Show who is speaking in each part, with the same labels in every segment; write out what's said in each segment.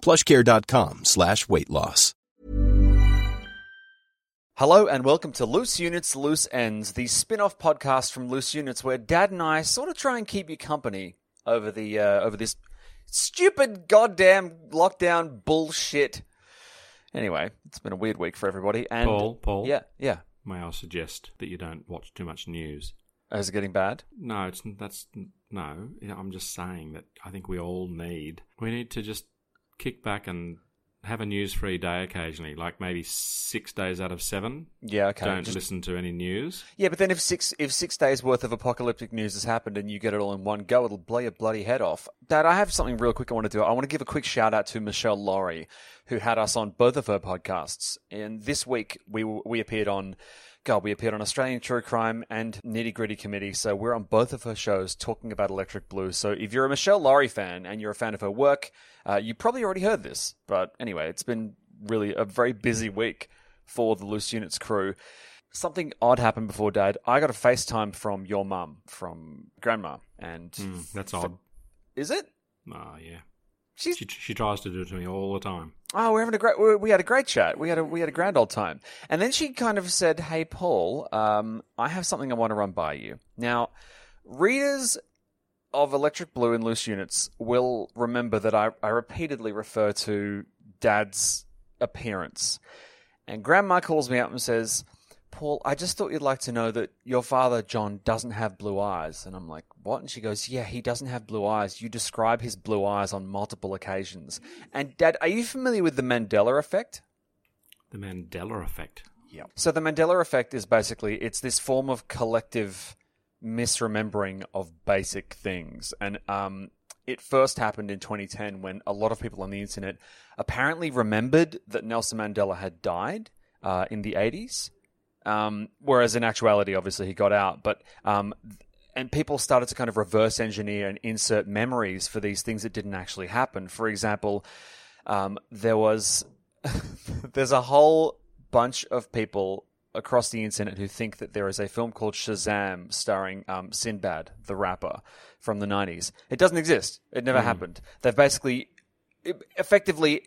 Speaker 1: plushcare.com slash weight loss.
Speaker 2: Hello and welcome to Loose Units, Loose Ends, the spin-off podcast from Loose Units, where Dad and I sort of try and keep you company over the uh, over this stupid goddamn lockdown bullshit. Anyway, it's been a weird week for everybody. And
Speaker 3: Paul, Paul.
Speaker 2: yeah, yeah.
Speaker 3: May I suggest that you don't watch too much news?
Speaker 2: Oh, Is it getting bad?
Speaker 3: No, it's that's no. I'm just saying that I think we all need we need to just kick back and have a news-free day occasionally, like maybe six days out of seven.
Speaker 2: Yeah, okay.
Speaker 3: Don't
Speaker 2: Just-
Speaker 3: listen to any news.
Speaker 2: Yeah, but then if six if six days worth of apocalyptic news has happened and you get it all in one go, it'll blow your bloody head off. Dad, I have something real quick I want to do. I want to give a quick shout out to Michelle Laurie, who had us on both of her podcasts. And this week we we appeared on. God, we appeared on Australian True Crime and Nitty Gritty Committee, so we're on both of her shows talking about Electric Blue. So if you're a Michelle Laurie fan and you're a fan of her work, uh, you probably already heard this. But anyway, it's been really a very busy week for the Loose Units crew. Something odd happened before Dad. I got a FaceTime from your mum, from Grandma, and
Speaker 3: Hmm, that's odd.
Speaker 2: is it?
Speaker 3: Oh yeah,
Speaker 2: She's
Speaker 3: she she tries to do it to me all the time.
Speaker 2: Oh, we're having a great. We had a great chat. We had a we had a grand old time. And then she kind of said, "Hey, Paul, um, I have something I want to run by you." Now, readers of Electric Blue and Loose Units will remember that I, I repeatedly refer to Dad's appearance, and Grandma calls me up and says. Paul, I just thought you'd like to know that your father, John, doesn't have blue eyes. And I'm like, what? And she goes, yeah, he doesn't have blue eyes. You describe his blue eyes on multiple occasions. And Dad, are you familiar with the Mandela effect?
Speaker 3: The Mandela effect.
Speaker 2: Yeah. So the Mandela effect is basically it's this form of collective misremembering of basic things, and um, it first happened in 2010 when a lot of people on the internet apparently remembered that Nelson Mandela had died uh, in the 80s, um, whereas in actuality, obviously, he got out. But um, and people started to kind of reverse engineer and insert memories for these things that didn't actually happen. For example, um, there was there's a whole bunch of people across the internet who think that there is a film called Shazam starring um, Sinbad, the rapper from the 90s. It doesn't exist. It never happened. They've basically, effectively,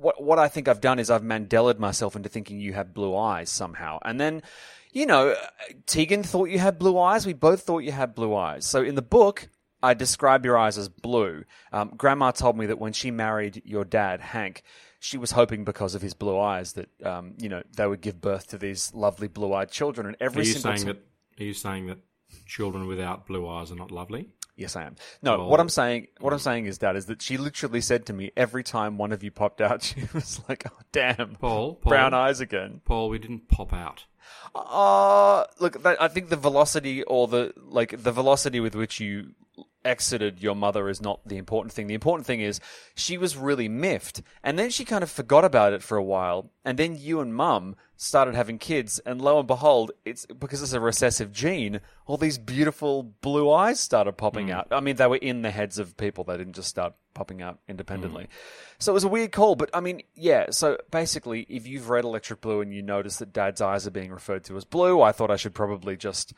Speaker 2: what what I think I've done is I've Mandela'd myself into thinking you have blue eyes somehow, and then. You know, Tegan thought you had blue eyes. We both thought you had blue eyes. So in the book, I describe your eyes as blue. Um, Grandma told me that when she married your dad, Hank, she was hoping because of his blue eyes that um, you know they would give birth to these lovely blue-eyed children. And every
Speaker 3: Are you
Speaker 2: single
Speaker 3: saying
Speaker 2: ti-
Speaker 3: that? Are you saying that children without blue eyes are not lovely?
Speaker 2: Yes, I am. No,
Speaker 3: Well-
Speaker 2: what I'm saying, what I'm saying is, Dad, is that she literally said to me every time one of you popped out, she was like, "Oh, damn,
Speaker 3: Paul, Paul,
Speaker 2: brown eyes again."
Speaker 3: Paul, we didn't pop out.
Speaker 2: Uh look, that, I think the velocity or the like the velocity with which you exited your mother is not the important thing. The important thing is she was really miffed, and then she kind of forgot about it for a while, and then you and Mum started having kids, and lo and behold, it's because it's a recessive gene. All these beautiful blue eyes started popping mm. out. I mean, they were in the heads of people; they didn't just start popping out independently. Mm. So it was a weird call, but I mean, yeah. So basically, if you've read Electric Blue and you notice that Dad's eyes are being referred to as blue, I thought I should probably just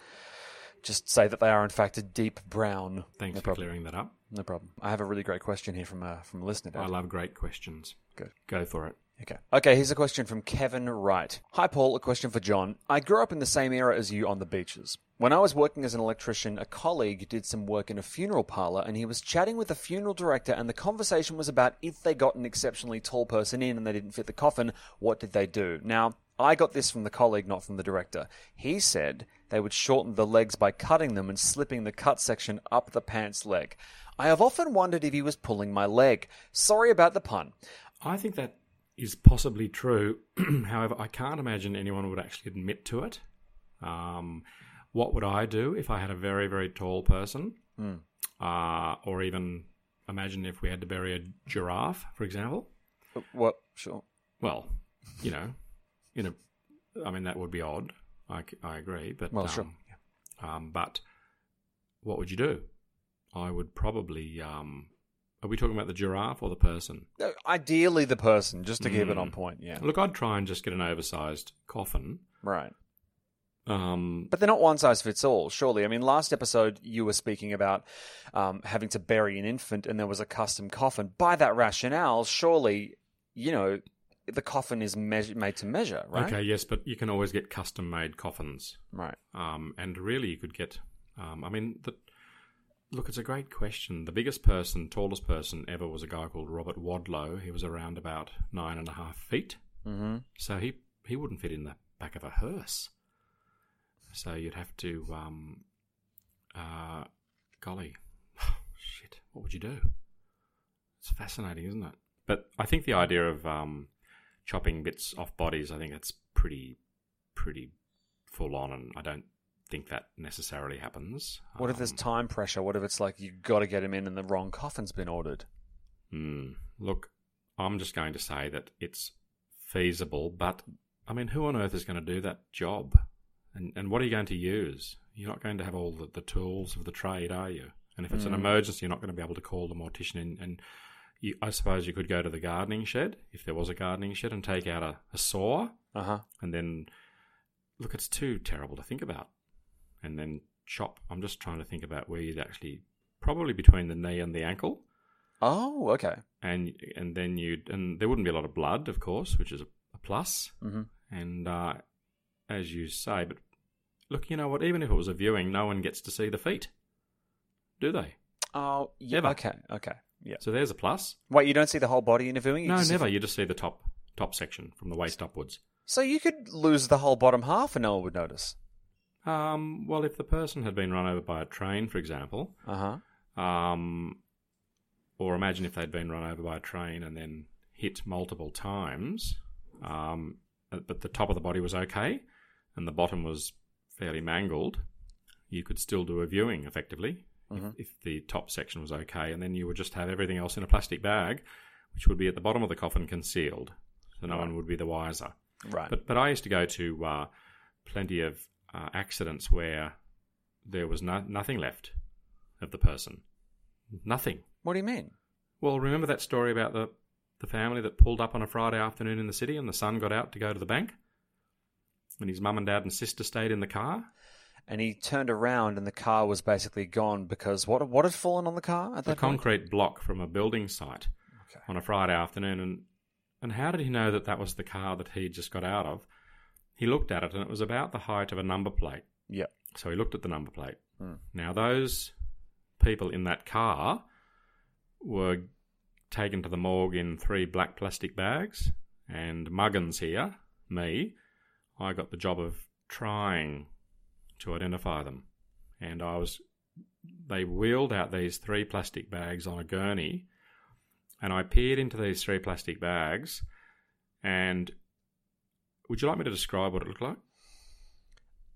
Speaker 2: just say that they are in fact a deep brown.
Speaker 3: Thanks
Speaker 2: no
Speaker 3: for
Speaker 2: problem.
Speaker 3: clearing that up.
Speaker 2: No problem. I have a really great question here from a from a listener. Dad.
Speaker 3: I love great questions.
Speaker 2: Good.
Speaker 3: Go for it.
Speaker 2: Okay. Okay, here's a question from Kevin Wright. Hi, Paul. A question for John. I grew up in the same era as you on the beaches. When I was working as an electrician, a colleague did some work in a funeral parlor and he was chatting with the funeral director and the conversation was about if they got an exceptionally tall person in and they didn't fit the coffin, what did they do? Now, I got this from the colleague, not from the director. He said they would shorten the legs by cutting them and slipping the cut section up the pants leg. I have often wondered if he was pulling my leg. Sorry about the pun.
Speaker 3: I think that is possibly true. However, I can't imagine anyone would actually admit to it. Um, what would I do if I had a very, very tall person?
Speaker 2: Mm.
Speaker 3: Uh, or even imagine if we had to bury a giraffe, for example.
Speaker 2: What? Sure.
Speaker 3: Well, you know, you know, I mean, that would be odd. I, I agree. But,
Speaker 2: Well,
Speaker 3: um,
Speaker 2: sure.
Speaker 3: um, but what would you do? I would probably. Um, are we talking about the giraffe or the person?
Speaker 2: Uh, Ideally, the person, just to keep it
Speaker 3: Mm.
Speaker 2: on point. Yeah.
Speaker 3: Look, I'd try and just get an oversized coffin.
Speaker 2: Right.
Speaker 3: Um,
Speaker 2: But they're not one size fits all, surely. I mean, last episode you were speaking about um, having to bury an infant and there was a custom coffin. By that rationale, surely, you know, the coffin is made to measure, right?
Speaker 3: Okay, yes, but you can always get custom made coffins.
Speaker 2: Right.
Speaker 3: Um, and really, you could get. Um, I mean, the, look, it's a great question. The biggest person, tallest person ever was a guy called Robert Wadlow. He was around about nine and a half feet.
Speaker 2: Mm-hmm.
Speaker 3: So he, he wouldn't fit in the back of a hearse. So you'd have to. Um, uh, golly. Shit, what would you do? It's fascinating, isn't it? But I think the idea of um, chopping bits off bodies, I think that's pretty, pretty full on, and I don't think that necessarily happens.
Speaker 2: What if there's
Speaker 3: Um,
Speaker 2: time pressure? What if it's like you've got to get him in and the wrong coffin's been ordered?
Speaker 3: Hmm. look, I'm just going to say that it's feasible, but I mean, who on earth is going to do that job? And and what are you going to use? You're not going to have all the, the tools of the trade, are you? And if it's an
Speaker 2: Mm.
Speaker 3: emergency, you're not going to be able to call the mortician in. And you, I suppose you could go to the gardening shed, if there was a gardening shed, and take out a, a saw,
Speaker 2: Uh huh.
Speaker 3: and then look, it's too terrible to think about. And then chop. I'm just trying to think about where you'd actually, probably between the knee and the ankle
Speaker 2: Oh, okay.
Speaker 3: and and then you'd and there wouldn't be a lot of blood, of course, which is a, a plus.
Speaker 2: Mm-hmm.
Speaker 3: And uh, as you say, but look, you know what? Even if it was a viewing, no one gets to see the feet, do they?
Speaker 2: Oh, yeah.
Speaker 3: Never.
Speaker 2: Okay. Okay. Yeah.
Speaker 3: So there's a plus.
Speaker 2: Wait, you don't see the whole body interviewing? You
Speaker 3: no,
Speaker 2: just see-
Speaker 3: never. You just see the top top section from the waist upwards.
Speaker 2: So you could lose the whole bottom half and no one would notice.
Speaker 3: Um, well, if the person had been run over by a train, for example,
Speaker 2: Uh huh.
Speaker 3: um, or imagine if they'd been run over by a train and then hit multiple times, um, but the top of the body was okay and the bottom was fairly mangled, you could still do a viewing effectively
Speaker 2: Mhm.
Speaker 3: if, if the top section was okay, and then you would just have everything else in a plastic bag, which would be at the bottom of the coffin concealed, so no
Speaker 2: Right.
Speaker 3: one would be the wiser.
Speaker 2: Right.
Speaker 3: But but I used to go to uh, plenty of uh, accidents where there was no, nothing left of the person, nothing.
Speaker 2: what do you mean?
Speaker 3: Well, remember that story about the the family that pulled up on a Friday afternoon in the city, and the son got out to go to the bank, and his mum and dad and sister stayed in the car.
Speaker 2: And he turned around and the car was basically gone because what what had fallen on the car at
Speaker 3: The
Speaker 2: that point?
Speaker 3: concrete block from a building site
Speaker 2: Okay.
Speaker 3: on a Friday afternoon, and and how did he know that that was the car that he just got out of? He looked at it, and it was about the height of a number plate.
Speaker 2: Yeah.
Speaker 3: So he looked at the number plate.
Speaker 2: Hmm.
Speaker 3: Now, those people in that car were taken to the morgue in three black plastic bags, and Muggins here, me, I got the job of trying to identify them. And I was, they wheeled out these three plastic bags on a gurney, and I peered into these three plastic bags, and would you like me to describe what it looked like?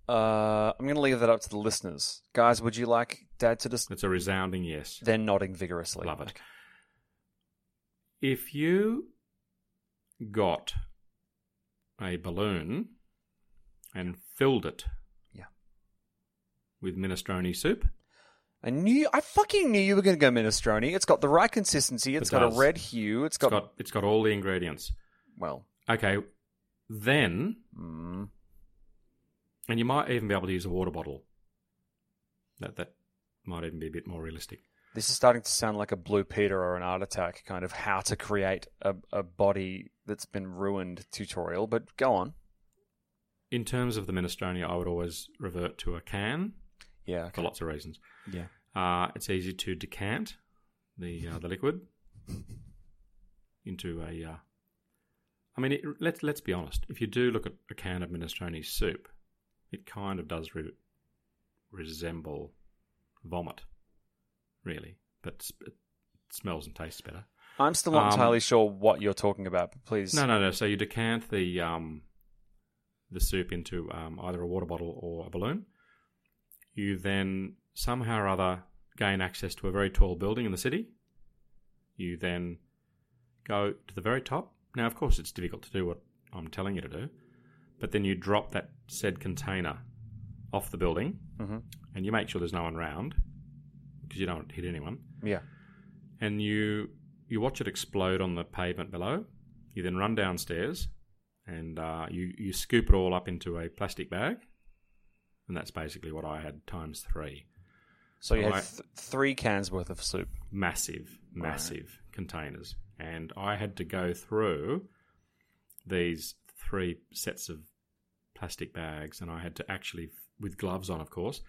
Speaker 2: Uh, I'm going to leave that up to the listeners, guys. Would you like Dad to just?
Speaker 3: It's a resounding yes.
Speaker 2: They're nodding vigorously.
Speaker 3: Love it.
Speaker 2: Okay.
Speaker 3: If you got a balloon and filled it. With minestrone soup,
Speaker 2: I knew. I fucking knew you were going to go minestrone. It's got the right consistency. It's
Speaker 3: It
Speaker 2: got
Speaker 3: does.
Speaker 2: a red hue. It's
Speaker 3: it's
Speaker 2: got,
Speaker 3: got it's got all the ingredients.
Speaker 2: well.
Speaker 3: Okay, then
Speaker 2: Mm,
Speaker 3: and you might even be able to use a water bottle. That that might even be a bit more realistic.
Speaker 2: this is starting to sound like a Blue Peter or an Art Attack kind of how to create a, a body that's been ruined tutorial. But go on.
Speaker 3: In terms of the minestrone, I would always revert to a can
Speaker 2: Yeah.
Speaker 3: for lots of reasons.
Speaker 2: Yeah.
Speaker 3: Uh, it's easy to decant the uh, the liquid into a. Uh, I mean, it, let's let's be honest. If you do look at a can of minestrone soup, it kind of does re- resemble vomit, really, but it smells and tastes better.
Speaker 2: I'm still not
Speaker 3: Um,
Speaker 2: entirely sure what you're talking about, but please.
Speaker 3: No, no, no. So you decant the um, the soup into um, either a water bottle or a balloon. You then somehow or other gain access to a very tall building in the city. You then go to the very top. Now, of course, it's difficult to do what I'm telling you to do, but then you drop that said container off the building,
Speaker 2: Mhm.
Speaker 3: and you make sure there's no one around because you don't hit anyone
Speaker 2: Yeah.
Speaker 3: and you you watch it explode on the pavement below. You then run downstairs, and uh, you you scoop it all up into a plastic bag, and that's basically what I had times three.
Speaker 2: So you had th- three cans worth of soup.
Speaker 3: Massive, massive containers, and I had to go through these three sets of plastic bags, and I had to actually, with gloves on, of course,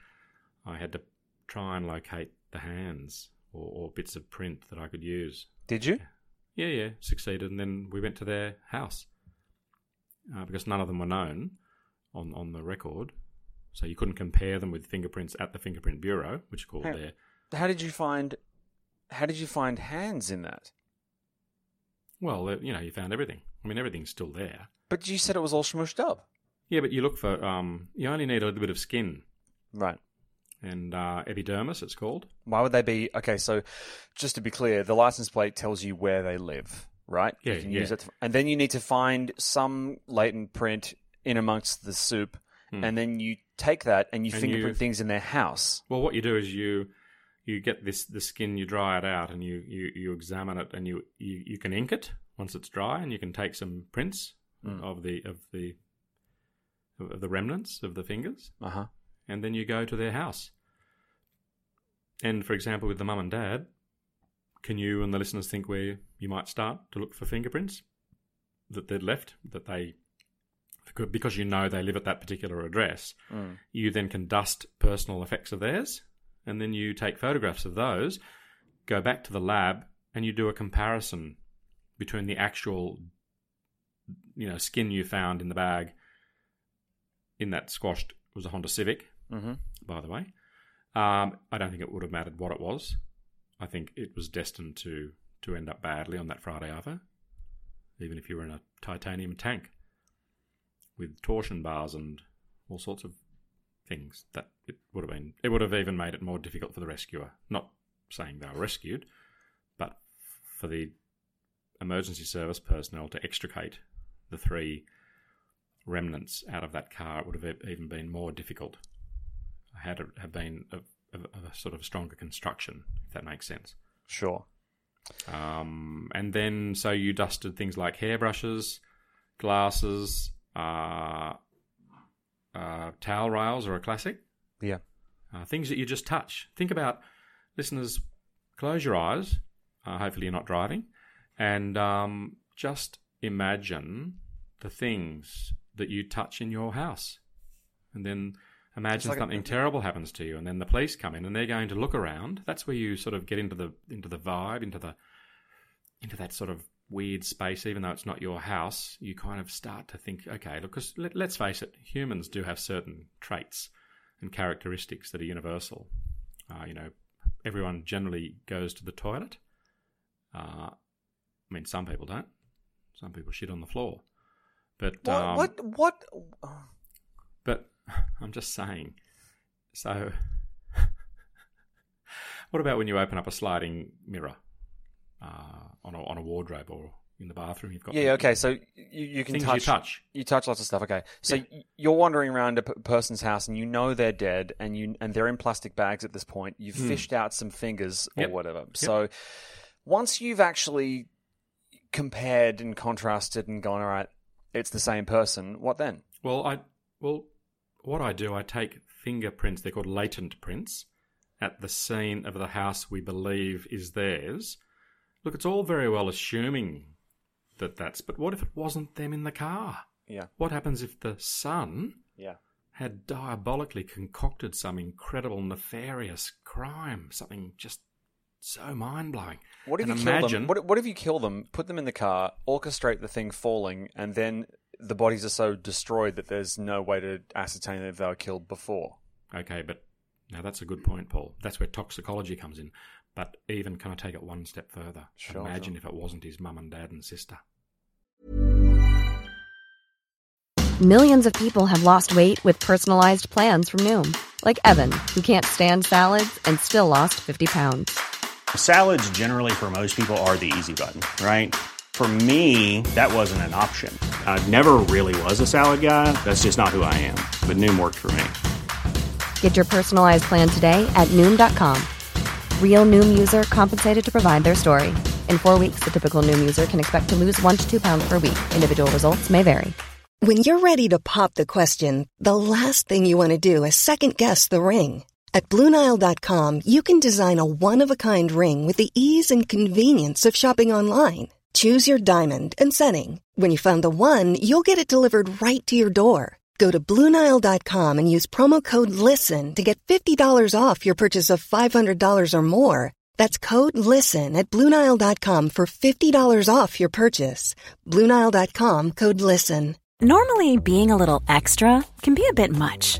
Speaker 3: I had to try and locate the hands or, or bits of print that I could use.
Speaker 2: Did you?
Speaker 3: Yeah, yeah, succeeded. And then we went to their house uh, because none of them were known on, on the record. So you couldn't compare them with fingerprints at the Fingerprint Bureau, which are called
Speaker 2: Hang-
Speaker 3: their.
Speaker 2: How did you find? How did you find hands in that?
Speaker 3: Well, you know, you found everything. I mean, everything's still there.
Speaker 2: But you said it was all smushed up.
Speaker 3: Yeah, but you look for. Um, you only need a little bit of skin
Speaker 2: Right.
Speaker 3: and uh, epidermis. It's called.
Speaker 2: Why would they be? Okay, so just to be clear, the license plate tells you where they live, right?
Speaker 3: Yeah,
Speaker 2: you can
Speaker 3: yeah.
Speaker 2: use it, to- and then you need to find some latent print in amongst the soup,
Speaker 3: Hmm.
Speaker 2: and then you take that and you
Speaker 3: And
Speaker 2: fingerprint
Speaker 3: you-
Speaker 2: things in their house.
Speaker 3: Well, what you do is you you get this the skin, you dry it out, and you you, you examine it, and you, you you can ink it once it's dry, and you can take some prints
Speaker 2: Mm.
Speaker 3: of the of the of the remnants of the fingers,
Speaker 2: Uh huh.
Speaker 3: and then you go to their house. And for example, with the mum and dad, can you and the listeners think where you might start to look for fingerprints that they'd left that they because you know they live at that particular address
Speaker 2: Mm.
Speaker 3: you then can dust personal effects of theirs, and then you take photographs of those, go back to the lab, and you do a comparison between the actual, you know, skin you found in the bag. In that squashed was a Honda Civic,
Speaker 2: Mm-hmm.
Speaker 3: by the way. Um, I don't think it would have mattered what it was. I think it was destined to to end up badly on that Friday Ava, even if you were in a titanium tank with torsion bars and all sorts of things. That it would have been. It would have even made it more difficult for the rescuer. Not saying they were rescued, but for the emergency service personnel to extricate the three remnants out of that car, it would have even been more difficult. Had it have been of, of a sort of stronger construction, if that makes sense.
Speaker 2: Sure.
Speaker 3: Um, and then, so you dusted things like hairbrushes, glasses, uh, uh, towel rails are a classic.
Speaker 2: Yeah.
Speaker 3: Uh, things that you just touch. Think about, listeners, close your eyes. Uh, hopefully, you're not driving. And um, just imagine the things that you touch in your house. And then imagine
Speaker 2: like a-
Speaker 3: something terrible happens to you. And then the police come in and they're going to look around. That's where you sort of get into the into the vibe, into the into that sort of weird space, even though it's not your house, you kind of start to think, okay, look, because let, let's face it, humans do have certain traits and characteristics that are universal. Uh, you know, everyone generally goes to the toilet. Uh, I mean, some people don't. Some people shit on the floor. But
Speaker 2: What?
Speaker 3: um,
Speaker 2: what? What?
Speaker 3: but I'm just saying. So, what about when you open up a sliding mirror uh, on a on a wardrobe or in the bathroom? You've got
Speaker 2: Yeah. Okay. So you, you can touch,
Speaker 3: you touch.
Speaker 2: You touch lots of stuff. Okay. So
Speaker 3: Yeah.
Speaker 2: you're wandering around a p- person's house and you know they're dead and you and they're in plastic bags at this point. You've
Speaker 3: Hmm.
Speaker 2: fished out some fingers or
Speaker 3: Yep.
Speaker 2: whatever. So once you've actually compared and contrasted and gone, all right, it's the same person. What then?
Speaker 3: Well, I well, what I do, I take fingerprints. They're called latent prints at the scene of the house we believe is theirs. Look, it's all very well assuming that that's, but what if it wasn't them in the car?
Speaker 2: Yeah.
Speaker 3: What happens if the son
Speaker 2: Yeah.
Speaker 3: had diabolically concocted some incredible, nefarious crime, something just so mind blowing.
Speaker 2: What if
Speaker 3: and
Speaker 2: you kill
Speaker 3: imagine,
Speaker 2: them? What, what if you kill them, put them in the car, orchestrate the thing falling, and then the bodies are so destroyed that there's no way to ascertain if they were killed before?
Speaker 3: Okay, but now that's a good point, Paul. That's where toxicology comes in. But even can I take it one step further?
Speaker 2: Sure,
Speaker 3: Imagine
Speaker 2: sure.
Speaker 3: if it wasn't his mum and dad and sister.
Speaker 4: Millions of people have lost weight with personalized plans from Noom, like Evan, who can't stand salads and still lost 50 pounds.
Speaker 5: Salads, generally, for most people, are the easy button, right? For me, that wasn't an option. I never really was a salad guy. That's just not who I am. But Noom worked for me.
Speaker 4: Get your personalized plan today at Noom.com. Real Noom user compensated to provide their story. In four weeks, the typical Noom user can expect to lose one to two pounds per week. Individual results may vary.
Speaker 6: When you're ready to pop the question, the last thing you want to do is second guess the ring. At Bluenile.com, you can design a one of a kind ring with the ease and convenience of shopping online. Choose your diamond and setting. When you find the one, you'll get it delivered right to your door. Go to Bluenile.com and use promo code LISTEN to get $50 off your purchase of $500 or more. That's code LISTEN at Bluenile.com for $50 off your purchase. Bluenile.com code LISTEN.
Speaker 7: Normally, being a little extra can be a bit much,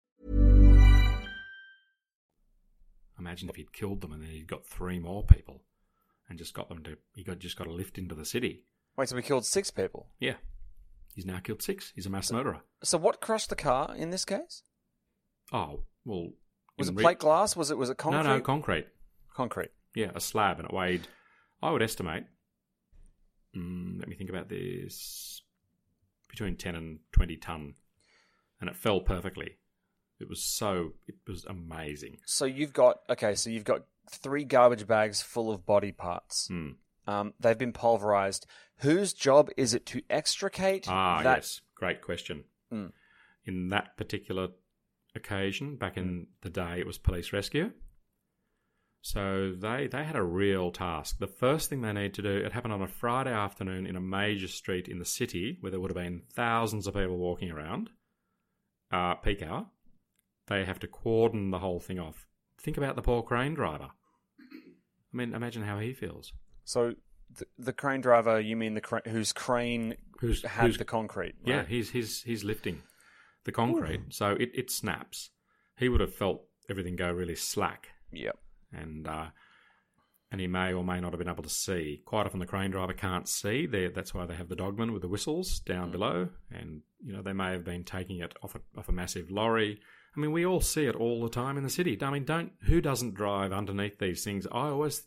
Speaker 3: Imagine if he'd killed them and then he'd got three more people and just got them to, he got just got a lift into the city.
Speaker 2: Wait, so he killed six people.
Speaker 3: Yeah. He's now killed six. He's a mass murderer.
Speaker 2: So what crushed the car in this case?
Speaker 3: Oh, well.
Speaker 2: Was it
Speaker 3: re-
Speaker 2: plate glass? Was it was it concrete?
Speaker 3: No, no, concrete.
Speaker 2: concrete.
Speaker 3: Yeah, a slab, and it weighed, I would estimate, mm, let me think about this, between 10 and 20 ton. And it fell perfectly. It was so, it was amazing.
Speaker 2: So you've got okay. So you've got three garbage bags full of body parts.
Speaker 3: Hmm.
Speaker 2: Um, they've been pulverized. Whose job is it to extricate
Speaker 3: Ah,
Speaker 2: that?
Speaker 3: yes. Great question.
Speaker 2: Mm.
Speaker 3: In that particular occasion, back in the day, it was police rescue. So they, they had a real task. The first thing they need to do, it happened on a Friday afternoon in a major street in the city where there would have been thousands of people walking around, uh, peak hour. They have to cordon the whole thing off. Think about the poor crane driver. I mean, imagine how he feels.
Speaker 2: So the, the crane driver, you mean the cra- whose crane
Speaker 3: Who's-
Speaker 2: had
Speaker 3: who's-
Speaker 2: the concrete?
Speaker 3: Yeah, he's he's he's lifting the concrete, so it, it snaps. He would have felt everything go really slack,
Speaker 2: Yep.
Speaker 3: and uh, and he may or may not have been able to see. Quite often, the crane driver can't see. they that's why they have the dogman with the whistles down below, and you know they may have been taking it off a, off a massive lorry. I mean, we all see it all the time in the city. I mean, don't who doesn't drive underneath these things? I always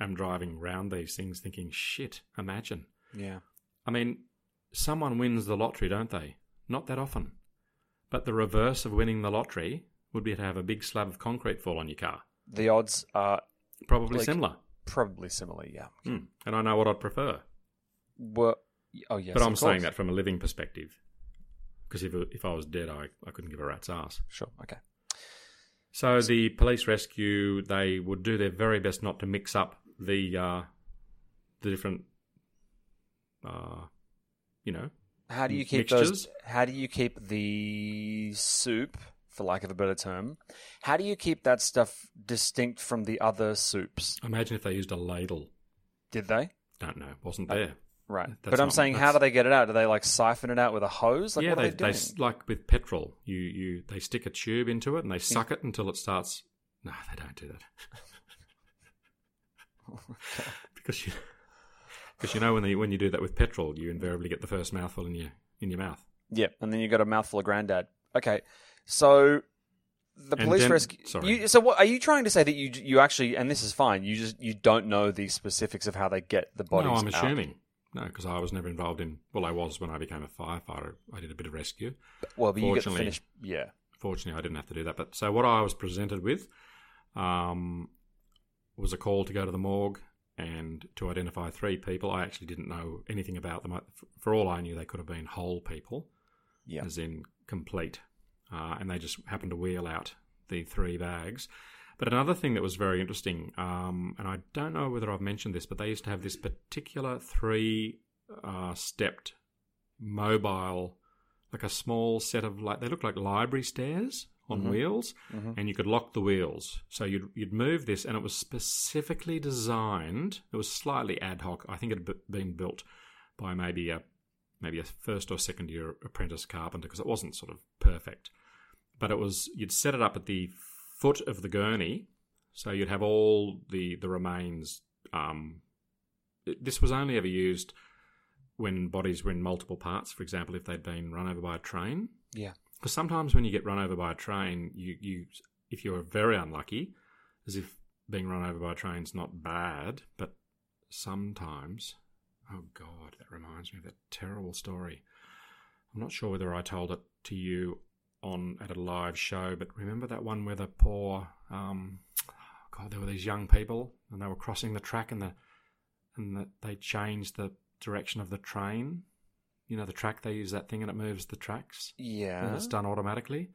Speaker 3: am driving round these things, thinking, "Shit, imagine."
Speaker 2: Yeah.
Speaker 3: I mean, someone wins the lottery, don't they? Not that often. But the reverse of winning the lottery would be to have a big slab of concrete fall on your car.
Speaker 2: The odds are
Speaker 3: Probably
Speaker 2: Like-
Speaker 3: similar.
Speaker 2: probably similar. Yeah.
Speaker 3: Hmm. And I know what I'd prefer.
Speaker 2: Were, oh yes.
Speaker 3: but I'm saying that from a living perspective. Because if, if I was dead, I, I couldn't give a rat's ass.
Speaker 2: Sure. Okay.
Speaker 3: So the police rescue, they would do their very best not to mix up the uh, the different, uh, you know,
Speaker 2: How do you keep
Speaker 3: mixtures.
Speaker 2: those? How do you keep the soup, for lack of a better term? How do you keep that stuff distinct from the other soups?
Speaker 3: Imagine if they used a ladle.
Speaker 2: Did they?
Speaker 3: Don't know, wasn't there.
Speaker 2: Right.
Speaker 3: That's
Speaker 2: but I'm
Speaker 3: not-
Speaker 2: saying, how do they get it out? Do they like siphon it out with a hose? Like,
Speaker 3: yeah, they,
Speaker 2: they,
Speaker 3: they, like with petrol. You you they stick a tube into it and they suck it until it starts. No, they don't do that. because you because you know when they, when you do that with petrol, you invariably get the first mouthful in your in your mouth.
Speaker 2: Yeah, and then you got a mouthful of granddad. Okay, so the
Speaker 3: And
Speaker 2: police
Speaker 3: then-
Speaker 2: rescue.
Speaker 3: sorry.
Speaker 2: You, so, what are you trying to say that you you actually, and this is fine. You just you don't know the specifics of how they get the bodies.
Speaker 3: no, I'm
Speaker 2: out.
Speaker 3: assuming. No, because I was never involved in. Well, I was when I became a firefighter. I did a bit of rescue.
Speaker 2: Well, but you get the
Speaker 3: Fortunately-
Speaker 2: finish. Yeah.
Speaker 3: Fortunately, I didn't have to do that. But so what I was presented with, um, was a call to go to the morgue and to identify three people. I actually didn't know anything about them. For all I knew, they could have been whole people,
Speaker 2: Yeah.
Speaker 3: as in complete. Uh, and they just happened to wheel out the three bags. But another thing that was very interesting, um, and I don't know whether I've mentioned this, but they used to have this particular three uh, stepped mobile, like a small set of like they look like library stairs on
Speaker 2: Mhm.
Speaker 3: wheels,
Speaker 2: Mhm.
Speaker 3: and you could lock the wheels. So you'd you'd move this, and it was specifically designed. It was slightly ad hoc. I think it had been built by maybe a maybe a first or second year apprentice carpenter because it wasn't sort of perfect. But it was you'd set it up at the foot of the gurney, so you'd have all the the remains. Um, this was only ever used when bodies were in multiple parts. For example, if they'd been run over by a train.
Speaker 2: Yeah.
Speaker 3: Because sometimes when you get run over by a train, you, you if you're very unlucky, as if being run over by a train's not bad, but sometimes, oh God, that reminds me of that terrible story. I'm not sure whether I told it to you on at a live show, but remember that one where the poor, um, God, there were these young people and they were crossing the track and the and the, they changed the direction of the train. You know, the track they use that thing and it moves the tracks.
Speaker 2: Yeah.
Speaker 3: And it's done automatically.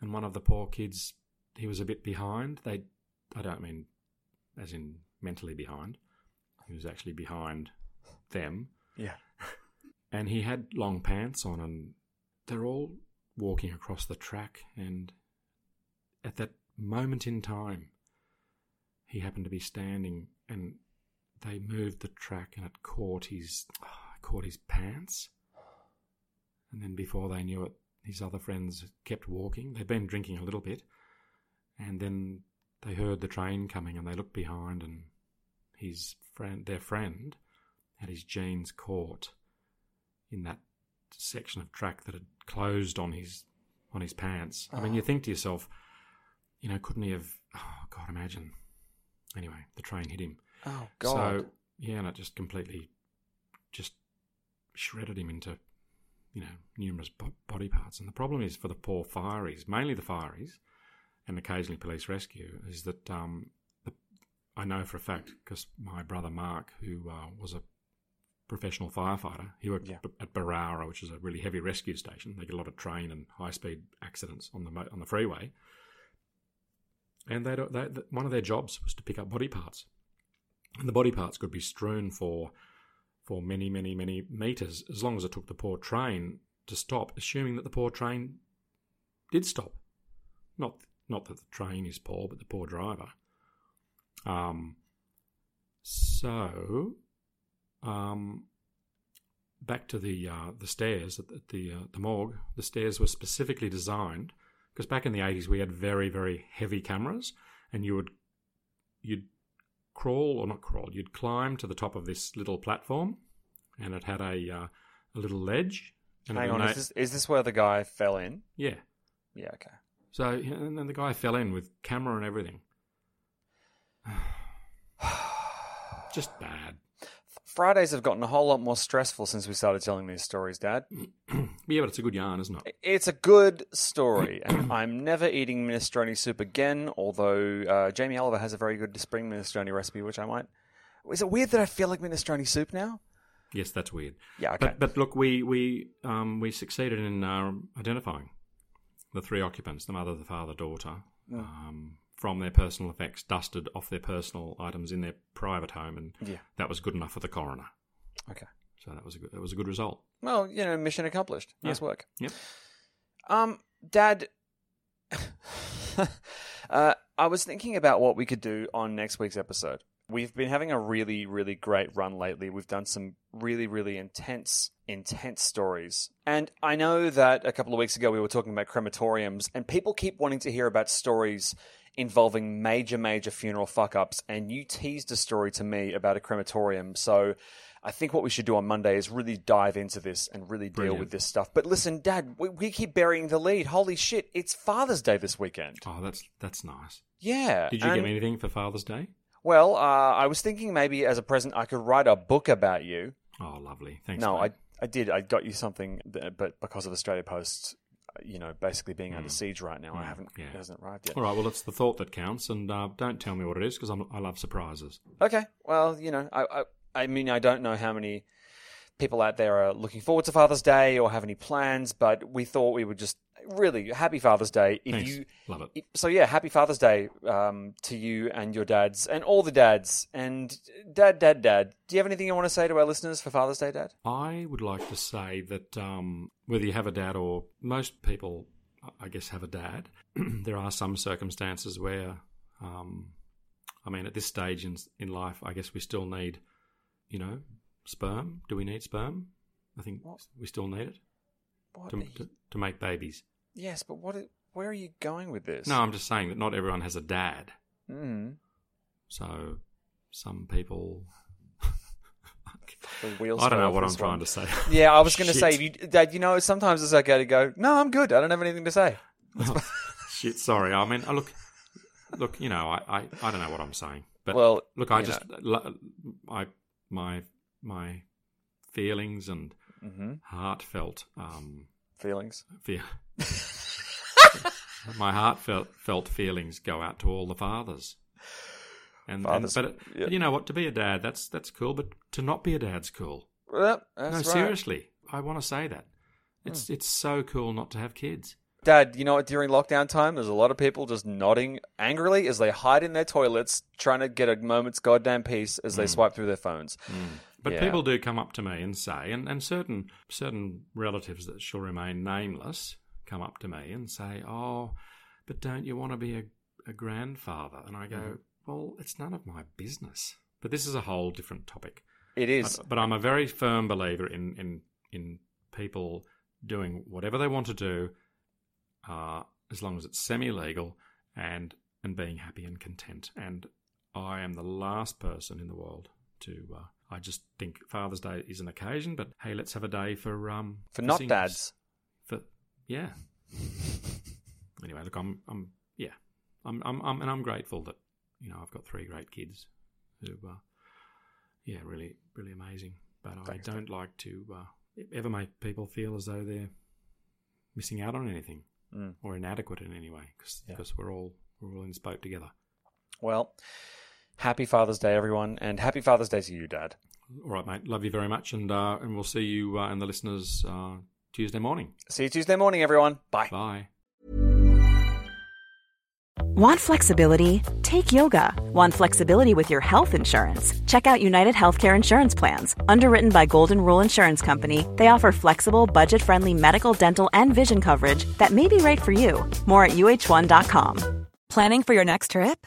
Speaker 3: And one of the poor kids, he was a bit behind. They, I don't mean as in mentally behind. He was actually behind them.
Speaker 2: Yeah.
Speaker 3: And he had long pants on, and they're all walking across the track. And at that moment in time, he happened to be standing, and they moved the track, and it caught his caught his pants. And then before they knew it, his other friends kept walking. They'd been drinking a little bit, and then they heard the train coming, and they looked behind, and his friend, their friend, had his jeans caught in that section of track that had closed on his on his pants. I mean, you think to yourself, you know, couldn't he have? Oh God, imagine. Anyway, the train hit him.
Speaker 2: Oh God.
Speaker 3: So yeah, and it just completely just shredded him into you know numerous bo- body parts. And the problem is for the poor fireys, mainly the fireys, and occasionally police rescue, is that um, the, I know for a fact because my brother Mark, who uh, was a professional firefighter, he worked
Speaker 2: Yeah.
Speaker 3: at Berowra, which is a really heavy rescue station. They get a lot of train and high speed accidents on the mo- on the freeway. And they, they, one of their jobs was to pick up body parts and the body parts could be strewn for for many, many, many meters, as long as it took the poor train to stop, assuming that the poor train did stop. Not not that the train is poor, but the poor driver. Um. So, um, back to the uh, the stairs at the at the, uh, the morgue. The stairs were specifically designed because back in the eighties we had very very heavy cameras, and you would you'd crawl or not crawl, you'd climb to the top of this little platform, and it had a uh, a little ledge. And
Speaker 2: Hang on,
Speaker 3: na-
Speaker 2: is this, is this where the guy fell in?
Speaker 3: yeah.
Speaker 2: Yeah, okay.
Speaker 3: So and then the guy fell in with camera and everything. Just bad.
Speaker 2: Fridays have gotten a whole lot more stressful since we started telling these stories, Dad.
Speaker 3: yeah, but it's a good yarn, isn't it?
Speaker 2: It's a good story, and I'm never eating minestrone soup again. Although uh, Jamie Oliver has a very good spring minestrone recipe, which I might. Is it weird that I feel like minestrone soup now?
Speaker 3: Yes, that's weird.
Speaker 2: Yeah, okay.
Speaker 3: But but look, we we um, we succeeded in uh, identifying the three occupants, the mother, the father, daughter, um, from their personal effects, dusted off their personal items in their private home, and
Speaker 2: Yeah.
Speaker 3: that was good enough for the coroner.
Speaker 2: Okay.
Speaker 3: So that was a good, that was a good result.
Speaker 2: Well, you know, mission accomplished. Nice
Speaker 3: Yeah.
Speaker 2: work.
Speaker 3: Yep.
Speaker 2: Um, Dad, uh, I was thinking about what we could do on next week's episode. We've been having a really, really great run lately. We've done some really, really intense, intense stories. And I know that a couple of weeks ago we were talking about crematoriums, and people keep wanting to hear about stories involving major, major funeral fuck ups. And you teased a story to me about a crematorium. So I think what we should do on Monday is really dive into this and really deal
Speaker 3: Brilliant.
Speaker 2: with this stuff. But listen, Dad, we, we keep burying the lead. Holy shit, it's Father's Day this weekend.
Speaker 3: Oh, that's that's nice.
Speaker 2: Yeah.
Speaker 3: Did you
Speaker 2: and-
Speaker 3: get me anything for Father's Day?
Speaker 2: Well, uh, I was thinking maybe as a present I could write a book about you.
Speaker 3: Oh, lovely. Thanks.
Speaker 2: no,
Speaker 3: mate.
Speaker 2: I I did. I got you something, but because of Australia Post, you know, basically being under
Speaker 3: Mm.
Speaker 2: siege right now. I
Speaker 3: Mm,
Speaker 2: haven't,
Speaker 3: yeah.
Speaker 2: it hasn't arrived yet.
Speaker 3: All right, well, it's the thought that counts, and uh, don't tell me what it is because I love surprises.
Speaker 2: Okay. Well, you know, I, I, I mean, I don't know how many people out there are looking forward to Father's Day or have any plans, but we thought we would just really happy Father's Day. If
Speaker 3: Thanks.
Speaker 2: you,
Speaker 3: Love it.
Speaker 2: if- so yeah, happy Father's Day um, to you and your dads and all the dads and dad, dad, dad. Do you have anything you want to say to our listeners for Father's Day, Dad?
Speaker 3: I would like to say that um, whether you have a dad or most people, I guess, have a dad, there are some circumstances where, um, I mean, at this stage in in life, I guess we still need, you know, sperm. Do we need sperm? I think
Speaker 2: What?
Speaker 3: we still need it
Speaker 2: What?
Speaker 3: to, to, to make babies.
Speaker 2: yes, but what? Where are you going with this?
Speaker 3: No, I'm just saying that not everyone has a dad.
Speaker 2: Mm.
Speaker 3: So some people. I don't know what I'm
Speaker 2: this
Speaker 3: trying to say.
Speaker 2: Yeah, I was going to say, you, Dad, you know, sometimes it's okay to go, no, I'm good. I don't have anything to say.
Speaker 3: Shit, sorry. I mean, I look, look. You know, I, I, I don't know what I'm saying, but
Speaker 2: Well,
Speaker 3: look, I just, lo- I, my, my feelings and
Speaker 2: hmm
Speaker 3: heartfelt, um,
Speaker 2: Feelings.
Speaker 3: feel, my heartfelt felt feelings go out to all the fathers. And, and but,
Speaker 2: yeah.
Speaker 3: but you know what? To be a dad, that's that's cool. But to not be a dad's cool.
Speaker 2: Well,
Speaker 3: no,
Speaker 2: right.
Speaker 3: seriously, I want to say that. It's it's so cool not to have kids.
Speaker 2: Dad, you know what? During lockdown time, there's a lot of people just nodding angrily as they hide in their toilets, trying to get a moment's goddamn peace as they swipe through their phones.
Speaker 3: But
Speaker 2: Yeah.
Speaker 3: people do come up to me and say, and, and certain certain relatives that shall remain nameless come up to me and say, "Oh, but don't you want to be a, a grandfather?" And I go,
Speaker 2: Mm-hmm.
Speaker 3: "Well, it's none of my business." But this is a whole different topic.
Speaker 2: It is.
Speaker 3: But, but I'm a very firm believer in in in people doing whatever they want to do, uh, as long as it's semi legal and and being happy and content. And I am the last person in the world to. Uh, I just think Father's Day is an occasion, but hey, let's have a day for um
Speaker 2: For not
Speaker 3: singles.
Speaker 2: dads.
Speaker 3: For yeah. anyway, look, I'm I'm yeah, I'm I'm, I'm and I'm grateful that you know I've got three great kids who uh, yeah, really really amazing. But
Speaker 2: Thanks,
Speaker 3: I don't like to uh, ever make people feel as though they're missing out on anything
Speaker 2: Mm.
Speaker 3: or inadequate in any way because
Speaker 2: Yeah.
Speaker 3: we're all we're all in this boat together.
Speaker 2: Well, happy Father's Day, everyone, and happy Father's Day to you, Dad.
Speaker 3: All right, mate. Love you very much, and uh, and we'll see you uh, and the listeners uh, Tuesday morning.
Speaker 2: See you Tuesday morning, everyone. Bye.
Speaker 3: Bye.
Speaker 7: Want flexibility? Take yoga. Want flexibility with your health insurance? Check out United Healthcare Insurance Plans. Underwritten by Golden Rule Insurance Company, they offer flexible, budget friendly medical, dental, and vision coverage that may be right for you. More at uh1.com.
Speaker 8: Planning for your next trip?